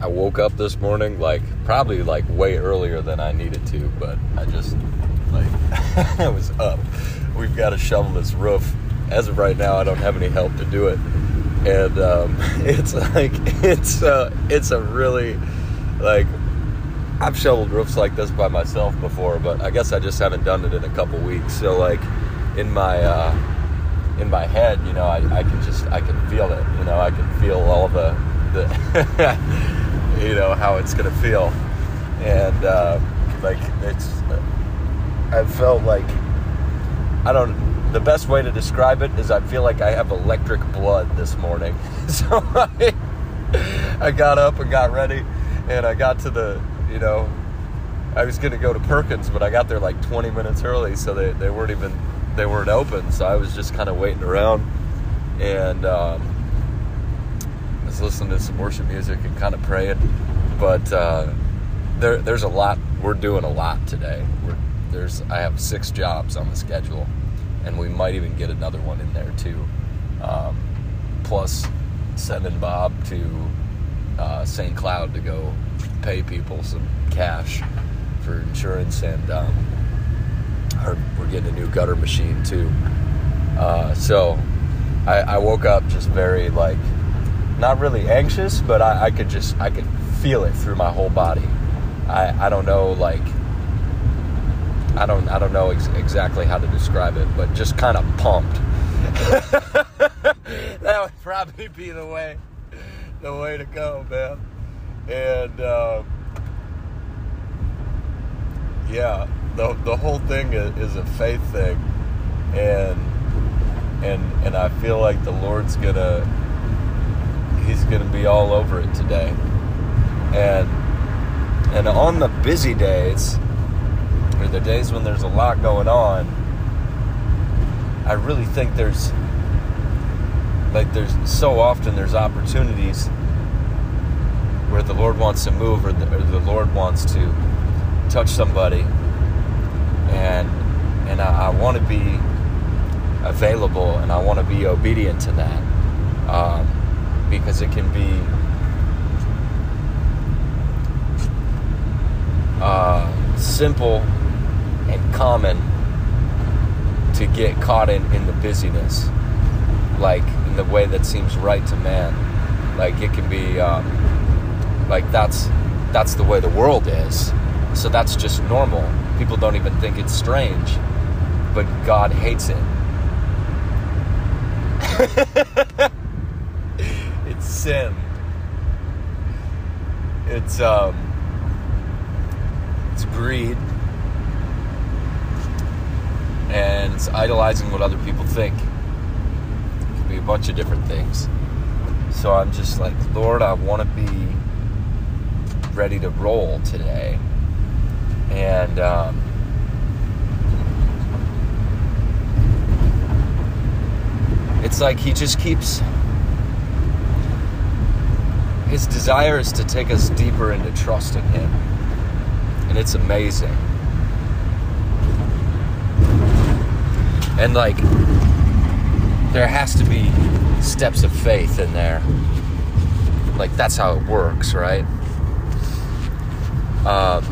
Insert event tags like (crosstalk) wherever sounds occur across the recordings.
I woke up this morning like probably like way earlier than I needed to, but I just like (laughs) I was up. We've got to shovel this roof. As of right now, I don't have any help to do it, and um, (laughs) it's like (laughs) it's uh, it's a really like I've shoveled roofs like this by myself before, but I guess I just haven't done it in a couple weeks. So like in my uh, in my head, you know, I, I can just I can feel it. You know, I can feel all the the you know how it's gonna feel, and uh, like it's I felt like I don't. The best way to describe it is I feel like I have electric blood this morning. (laughs) so I, I got up and got ready, and I got to the you know I was gonna go to Perkins, but I got there like 20 minutes early, so they, they weren't even they weren't open. So I was just kind of waiting around, and um, Listening to some worship music and kind of praying. But uh, there there's a lot. We're doing a lot today. We're, there's I have six jobs on the schedule, and we might even get another one in there too. Um, plus, sending Bob to uh, St. Cloud to go pay people some cash for insurance, and um, our, we're getting a new gutter machine too. Uh, so I, I, woke up just very like not really anxious, but I, I, could just I could feel it through my whole body. I, I don't know like I don't I don't know ex- exactly how to describe it, but just kind of pumped. (laughs) that would probably be the way the way to go, man. And uh, yeah, the the whole thing is, is a faith thing, and and and I feel like the Lord's gonna He's gonna be all over it today, and and on the busy days or the days when there's a lot going on, I really think there's like there's so often there's opportunities where the Lord wants to move or the, or the Lord wants to touch somebody. And and I, I want to be available and I want to be obedient to that. Um, because it can be uh, simple and common to get caught in, in the busyness like in the way that seems right to man. Like it can be um, like that's that's the way the world is. So that's just normal. People don't even think it's strange but god hates it (laughs) sin it's um it's greed. And it's idolizing what other people think. It could be a bunch of different things. So i'm just like lord i want to be ready to roll today. And um, it's like he just keeps his desire is to take us deeper into trust in him. And it's amazing. And like there has to be steps of faith in there. Like that's how it works right? Um,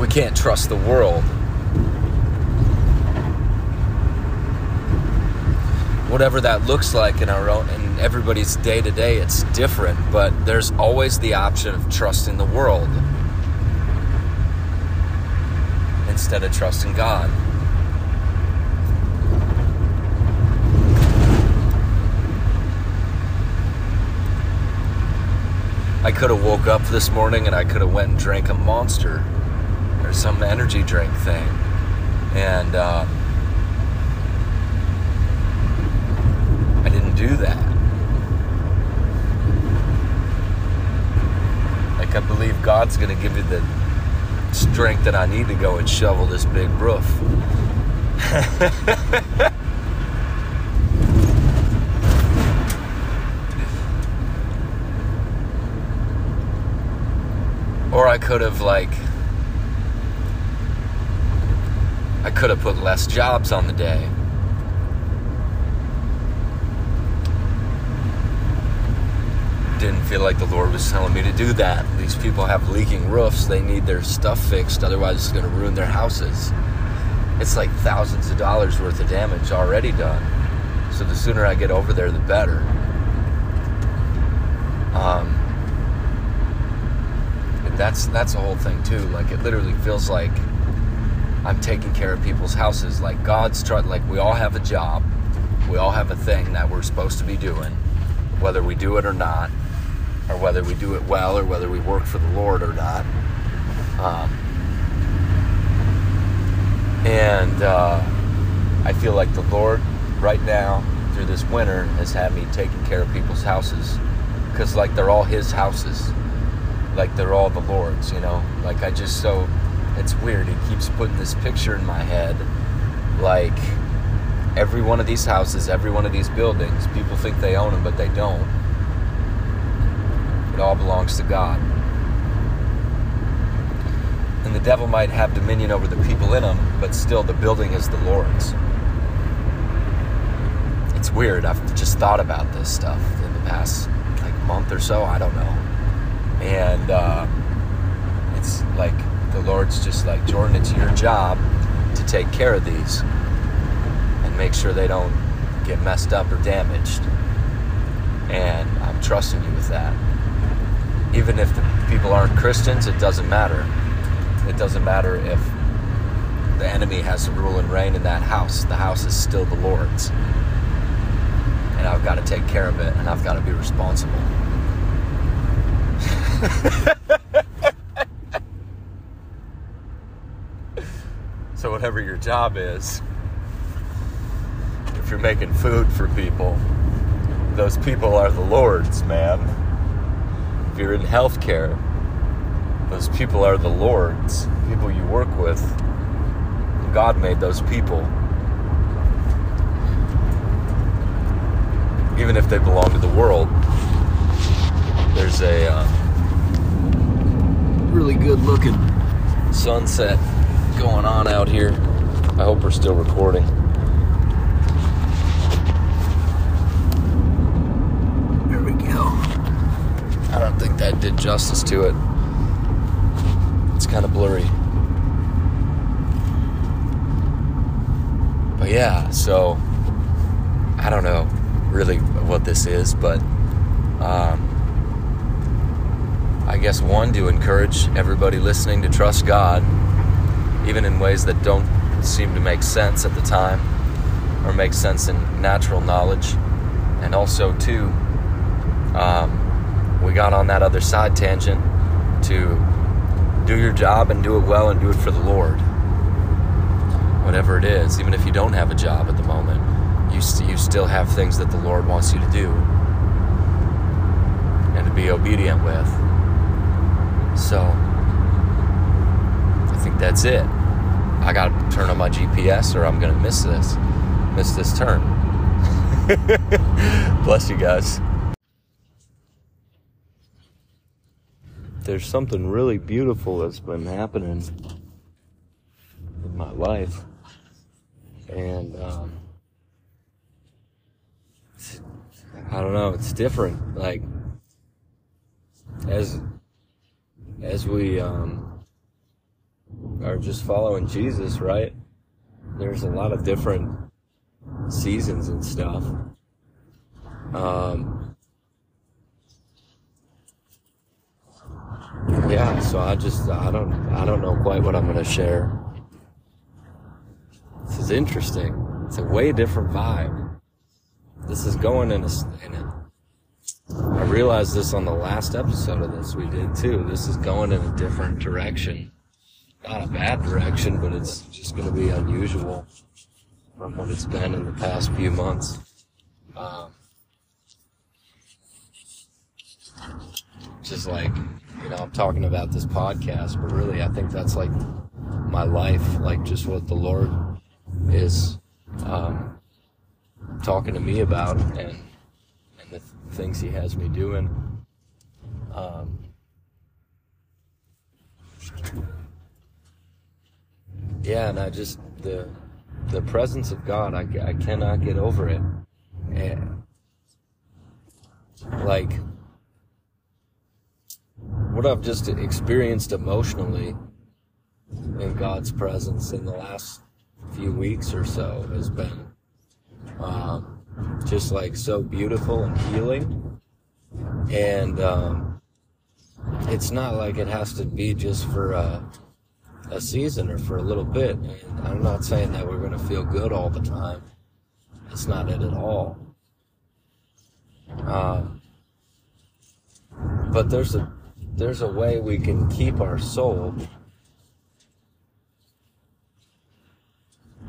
we can't trust the world. Whatever that looks like in our own, in everybody's day to day, it's different. But there's always the option of trusting the world instead of trusting God. I could have woke up this morning and I could have went and drank a monster or some energy drink thing, and uh, I didn't do that. Like I believe God's going to give me the strength that I need to go and shovel this big roof. (laughs) or I could have like I could have put less jobs on the day. Didn't feel like the Lord was telling me to do that. These people have leaking roofs. They need their stuff fixed, otherwise, it's going to ruin their houses. It's like thousands of dollars worth of damage already done. So the sooner I get over there, the better. Um, that's that's the whole thing too. Like it literally feels like I'm taking care of people's houses. Like God's trying. Like we all have a job. We all have a thing that we're supposed to be doing, whether we do it or not, or whether we do it well, or whether we work for the Lord or not. Um, and uh, I feel like the Lord, right now, through this winter, has had me taking care of people's houses, because like they're all His houses, like they're all the Lord's. You know, like I just so it's weird. He keeps putting this picture in my head, like every one of these houses, every one of these buildings, people think they own them, but they don't. It all belongs to God. And the devil might have dominion over the people in them, but still the building is the Lord's. It's weird. I've just thought about this stuff in the past like month or so. I don't know. And uh, it's like the Lord's just like, Jordan, it's your job to take care of these and make sure they don't get messed up or damaged. And I'm trusting you with that. Even if the people aren't Christians, it doesn't matter. It doesn't matter if the enemy has to rule and reign in that house. The house is still the Lord's. And I've got to take care of it and I've got to be responsible. (laughs) so, whatever your job is, if you're making food for people, those people are the Lord's, man. You're in healthcare, those people are the Lord's, people you work with. God made those people. Even if they belong to the world, there's a uh, really good looking sunset going on out here. I hope we're still recording. There we go. I don't think that did justice to it. It's kind of blurry. But yeah, so I don't know really what this is, but um, I guess one to encourage everybody listening to trust God, even in ways that don't seem to make sense at the time or make sense in natural knowledge. And also, two, um, we got on that other side tangent to do your job and do it well and do it for the Lord. Whatever it is, even if you don't have a job at the moment, you, st- you still have things that the Lord wants you to do and to be obedient with. So, I think that's it. I got to turn on my GPS or I'm going to miss this. Miss this turn. (laughs) Bless you guys. There's something really beautiful that's been happening in my life. And, um, I don't know, it's different. Like, as as we um, are just following Jesus, right? There's a lot of different seasons and stuff. Um, yeah, so I just I don't I don't know quite what I'm gonna share. This is interesting. It's a way different vibe. This is going in a, in a I realized this on the last episode of this we did too. This is going in a different direction. Not a bad direction, but it's just going to be unusual from what it's been in the past few months. Um, just like, you know, I'm talking about this podcast, but really I think that's like my life, like just what the Lord is um, talking to me about and the things he has me doing. Um, yeah, and I just the the presence of God, I, I cannot get over it. And like what I've just experienced emotionally in God's presence in the last few weeks or so has been um, just like so beautiful and healing. And um, it's not like it has to be just for a, a season or for a little bit. And I'm not saying that we're going to feel good all the time. It's not it at all. Um, but there's a there's a way we can keep our soul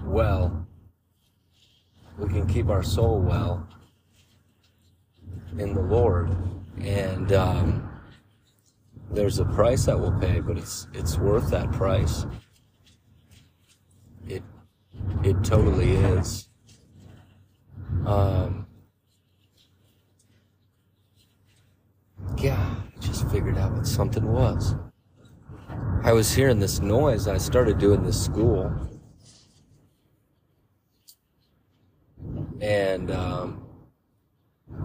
well. We can keep our soul well in the Lord, and um, there's a price that we'll pay, but it's it's worth that price. It it totally is. Um, yeah, I just figured out what something was. I was hearing this noise. I started doing this school. And um,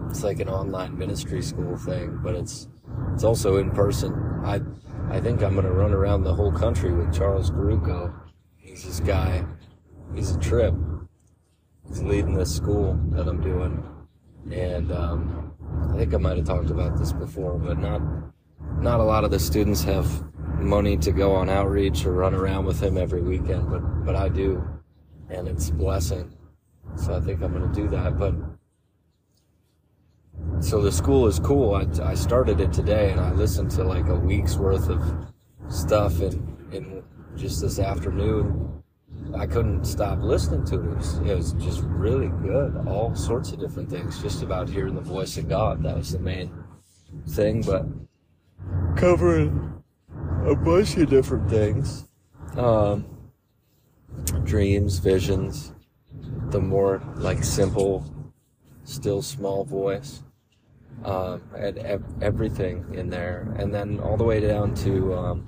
it's like an online ministry school thing, but it's it's also in person. I I think I'm gonna run around the whole country with Charles Garuco. He's this guy. He's a trip. He's leading this school that I'm doing, and um, I think I might have talked about this before, but not not a lot of the students have money to go on outreach or run around with him every weekend, but but I do, and it's a blessing. So I think I'm going to do that. But so the school is cool. I, I started it today, and I listened to like a week's worth of stuff in in just this afternoon. I couldn't stop listening to it. It was, it was just really good. All sorts of different things, just about hearing the voice of God. That was the main thing, but covering a bunch of different things. Um, dreams, visions, the more like simple, still small voice, um, and ev- everything in there, and then all the way down to, um,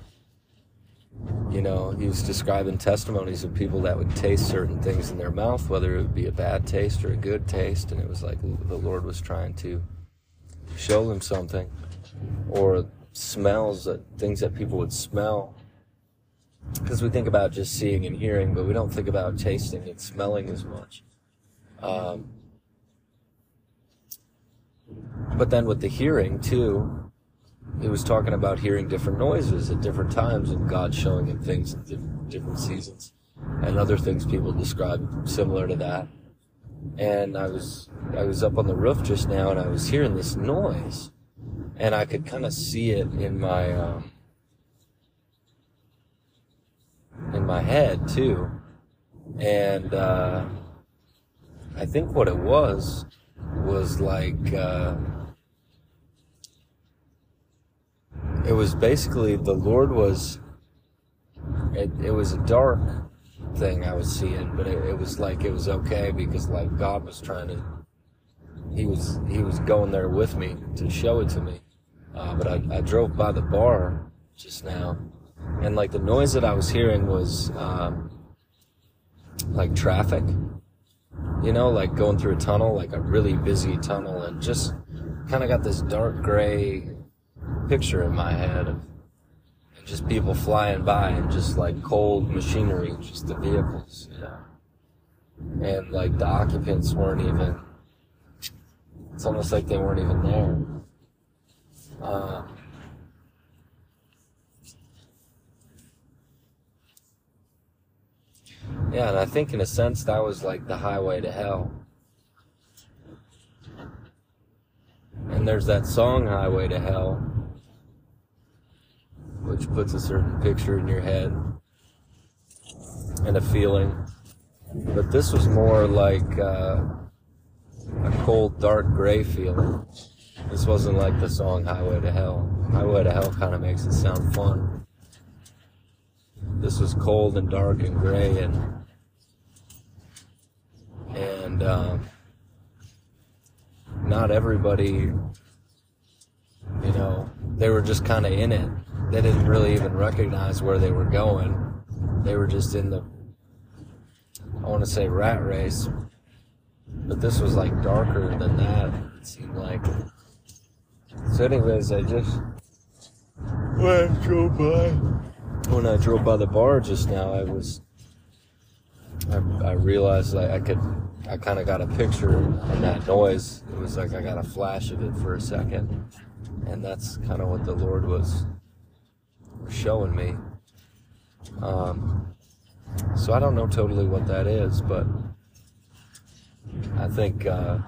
you know, he was describing testimonies of people that would taste certain things in their mouth, whether it would be a bad taste or a good taste, and it was like the Lord was trying to show them something, or smells that things that people would smell because we think about just seeing and hearing, but we don't think about tasting and smelling as much. Um, but then with the hearing too, he was talking about hearing different noises at different times and God showing him things in different, different seasons and other things people describe similar to that. And I was I was up on the roof just now and I was hearing this noise and I could kind of see it in my um, in my head too. And uh, I think what it was was like uh, it was basically the Lord was. It, it was a dark thing I was seeing, but it, it was like it was okay because like God was trying to. He was he was going there with me to show it to me, uh, but I, I drove by the bar just now, and like the noise that I was hearing was um, like traffic, you know, like going through a tunnel, like a really busy tunnel, and just kind of got this dark gray picture in my head of just people flying by and just like cold machinery, just the vehicles, you know, and like the occupants weren't even. It's almost like they weren't even there. Uh, Yeah, and I think in a sense that was like the highway to hell. And there's that song Highway to Hell, which puts a certain picture in your head and a feeling. But this was more like uh, a cold, dark, gray feeling. This wasn't like the song Highway to Hell. Highway to Hell kind of makes it sound fun. This was cold and dark and gray and and um, not everybody, you know, they were just kind of in it. They didn't really even recognize where they were going. They were just in the, I want to say rat race, but this was like darker than that. It seemed like. So, anyways, I just, when I drove by, when I drove by the bar just now, I was, I, I realized like I could, I kind of got a picture in that noise. It was like I got a flash of it for a second, and that's kind of what the Lord was showing me. Um, so I don't know totally what that is, but I think uh,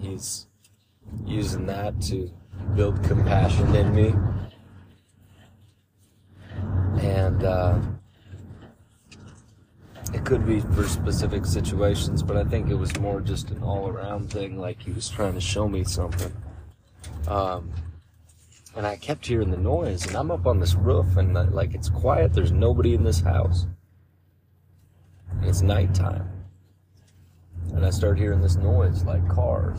he's using that to build compassion in me. And uh, it could be for specific situations, but I think it was more just an all around thing, like he was trying to show me something. Um, and I kept hearing the noise, and I'm up on this roof, and uh, like it's quiet, there's nobody in this house. It's nighttime. And I start hearing this noise like cars.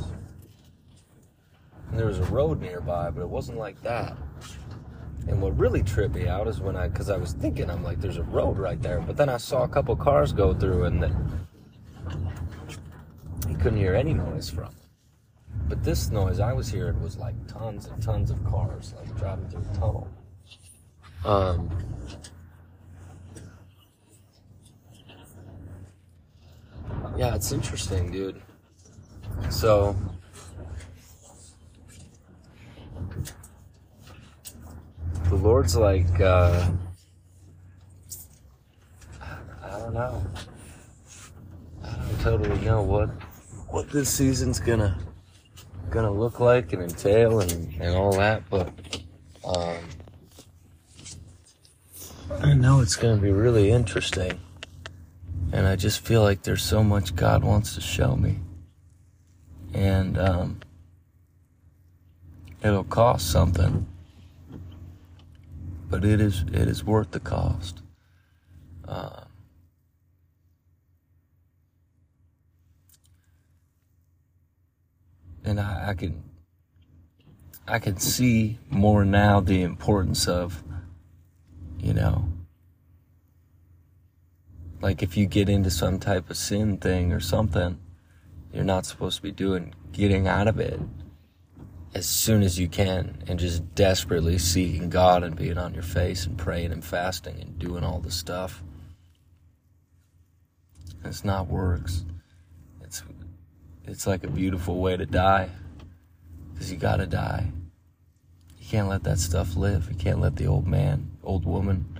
And there was a road nearby, but it wasn't like that. And what really tripped me out is when I, because I was thinking, I'm like, there's a road right there. But then I saw a couple cars go through and then you couldn't hear any noise from. But this noise I was hearing was like tons and tons of cars, like driving through a tunnel. Um, yeah, it's interesting, dude. So, Lord's like, uh, I don't know. I don't totally know what what this season's gonna gonna look like and entail and, and all that, but um, I know it's gonna be really interesting. And I just feel like there's so much God wants to show me. And um, it'll cost something. But it is it is worth the cost. Um, and I, I can I can see more now the importance of, you know, like if you get into some type of sin thing or something, you're not supposed to be doing getting out of it as soon as you can and just desperately seeking God and being on your face and praying and fasting and doing all the stuff. It's not works. It's it's like a beautiful way to die because you got to die. You can't let that stuff live. You can't let the old man, old woman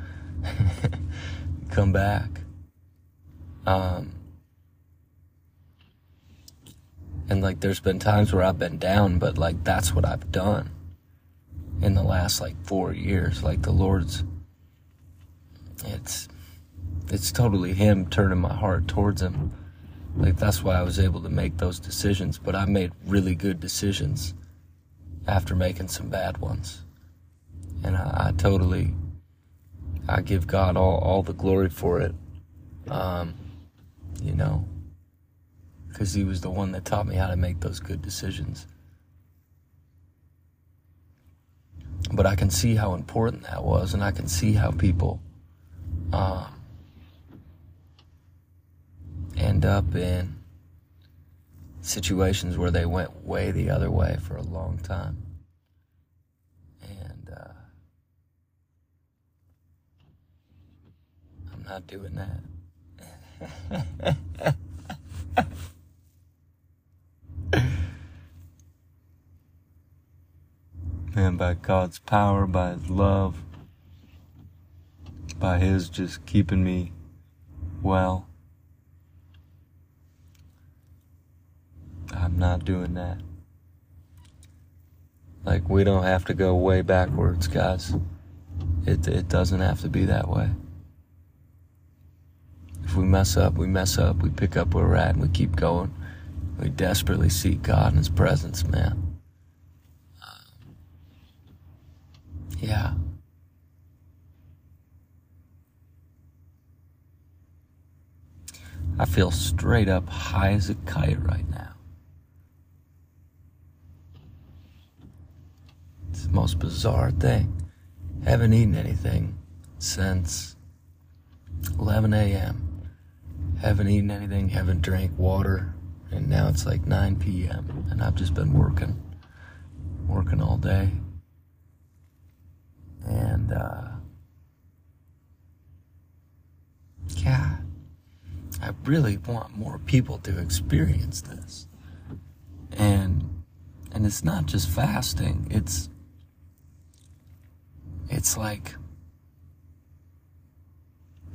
(laughs) come back. Um, and like, there's been times where I've been down, but like, that's what I've done in the last like four years. Like, the Lord's, it's, it's totally Him turning my heart towards Him. Like, that's why I was able to make those decisions, but I made really good decisions after making some bad ones. And I, I totally, I give God all, all the glory for it. Um, you know, because he was the one that taught me how to make those good decisions. But I can see how important that was, and I can see how people um, end up in situations where they went way the other way for a long time. And uh, I'm not doing that. (laughs) Man, by God's power, by His love, by His just keeping me well, I'm not doing that. Like, we don't have to go way backwards, guys. It, it doesn't have to be that way. If we mess up, we mess up. We pick up where we're at and we keep going. We desperately seek God and His presence, man. Um, yeah. I feel straight up high as a kite right now. It's the most bizarre thing. Haven't eaten anything since 11 a.m. Haven't eaten anything, haven't drank water, and now it's like 9 p.m. and I've just been working, working all day. And, uh, yeah, I really want more people to experience this. And, and it's not just fasting, it's, it's like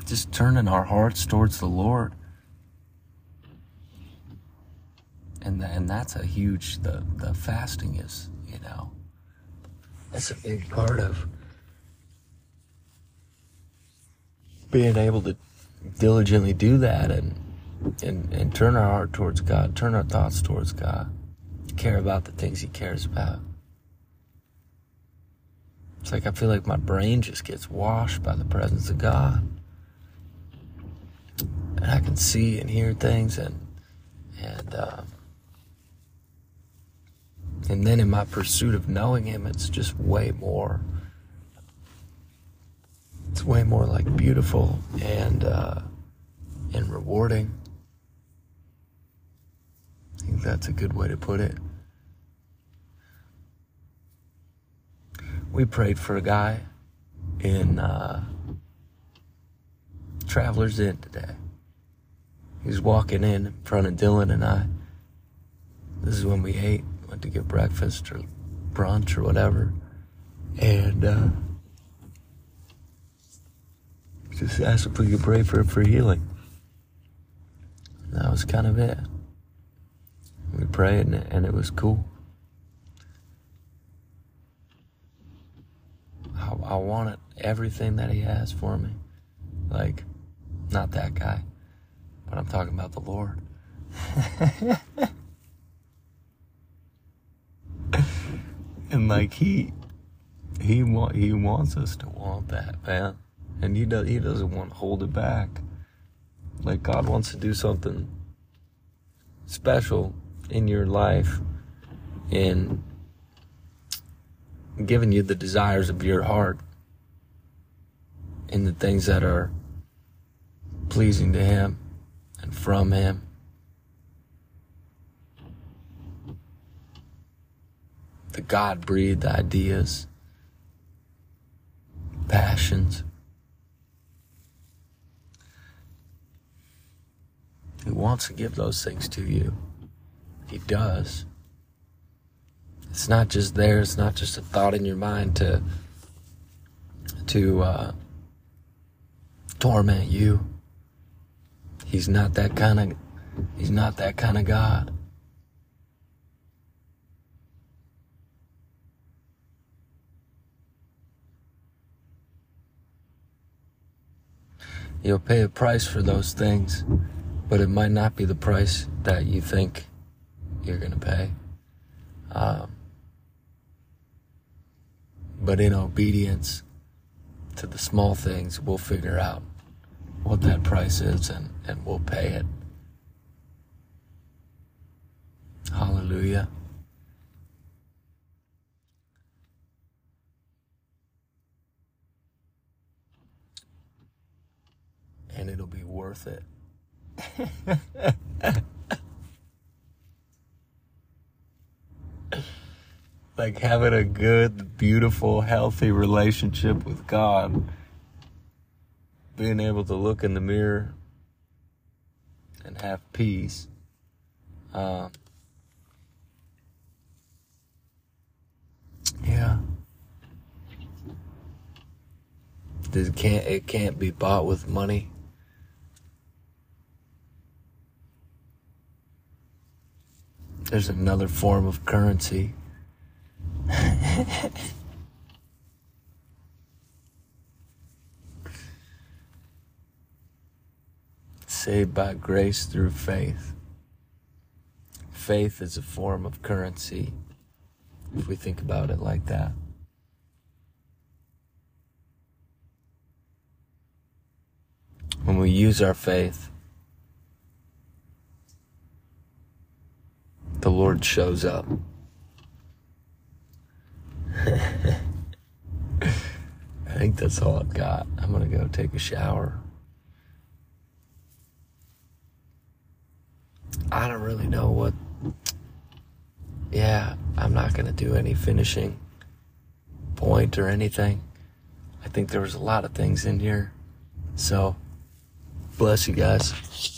just turning our hearts towards the Lord. And, and that's a huge, the, the fasting is, you know, that's a big part of being able to diligently do that and and and turn our heart towards God, turn our thoughts towards God, care about the things He cares about. It's like I feel like my brain just gets washed by the presence of God, and I can see and hear things, and and uh, and then in my pursuit of knowing Him, it's just way more it's way more like beautiful and uh, and rewarding. I think that's a good way to put it. We prayed for a guy in uh, Travelers Inn today. He's walking in in front of Dylan and I. This is when we ate, went to get breakfast or brunch or whatever, and. Uh, just asked if we could pray for for healing. And that was kind of it. We prayed and, and it was cool. I, I wanted everything that he has for me. Like, not that guy, but I'm talking about the Lord. (laughs) and like he, he want he wants us to want that, man and he does he doesn't want to hold it back. Like God wants to do something special in your life in giving you the desires of your heart and the things that are pleasing to him and from him. The God breathed ideas, passions. He wants to give those things to you. He does. It's not just there, it's not just a thought in your mind to to uh, torment you. He's not that kind of he's not that kind of God. You'll pay a price for those things but it might not be the price that you think you're going to pay. Um, but in obedience to the small things, we'll figure out what that price is and, and we'll pay it. Hallelujah. And it'll be worth it. (laughs) like having a good, beautiful, healthy relationship with God. Being able to look in the mirror and have peace. Um, yeah. It can't it can't be bought with money. There's another form of currency. Saved by grace through faith. Faith is a form of currency, if we think about it like that. When we use our faith, the Lord shows up. (laughs) I think that's all I've got. I'm going to go take a shower. I don't really know what. Yeah, I'm not going to do any finishing point or anything. I think there was a lot of things in here. So, bless you guys.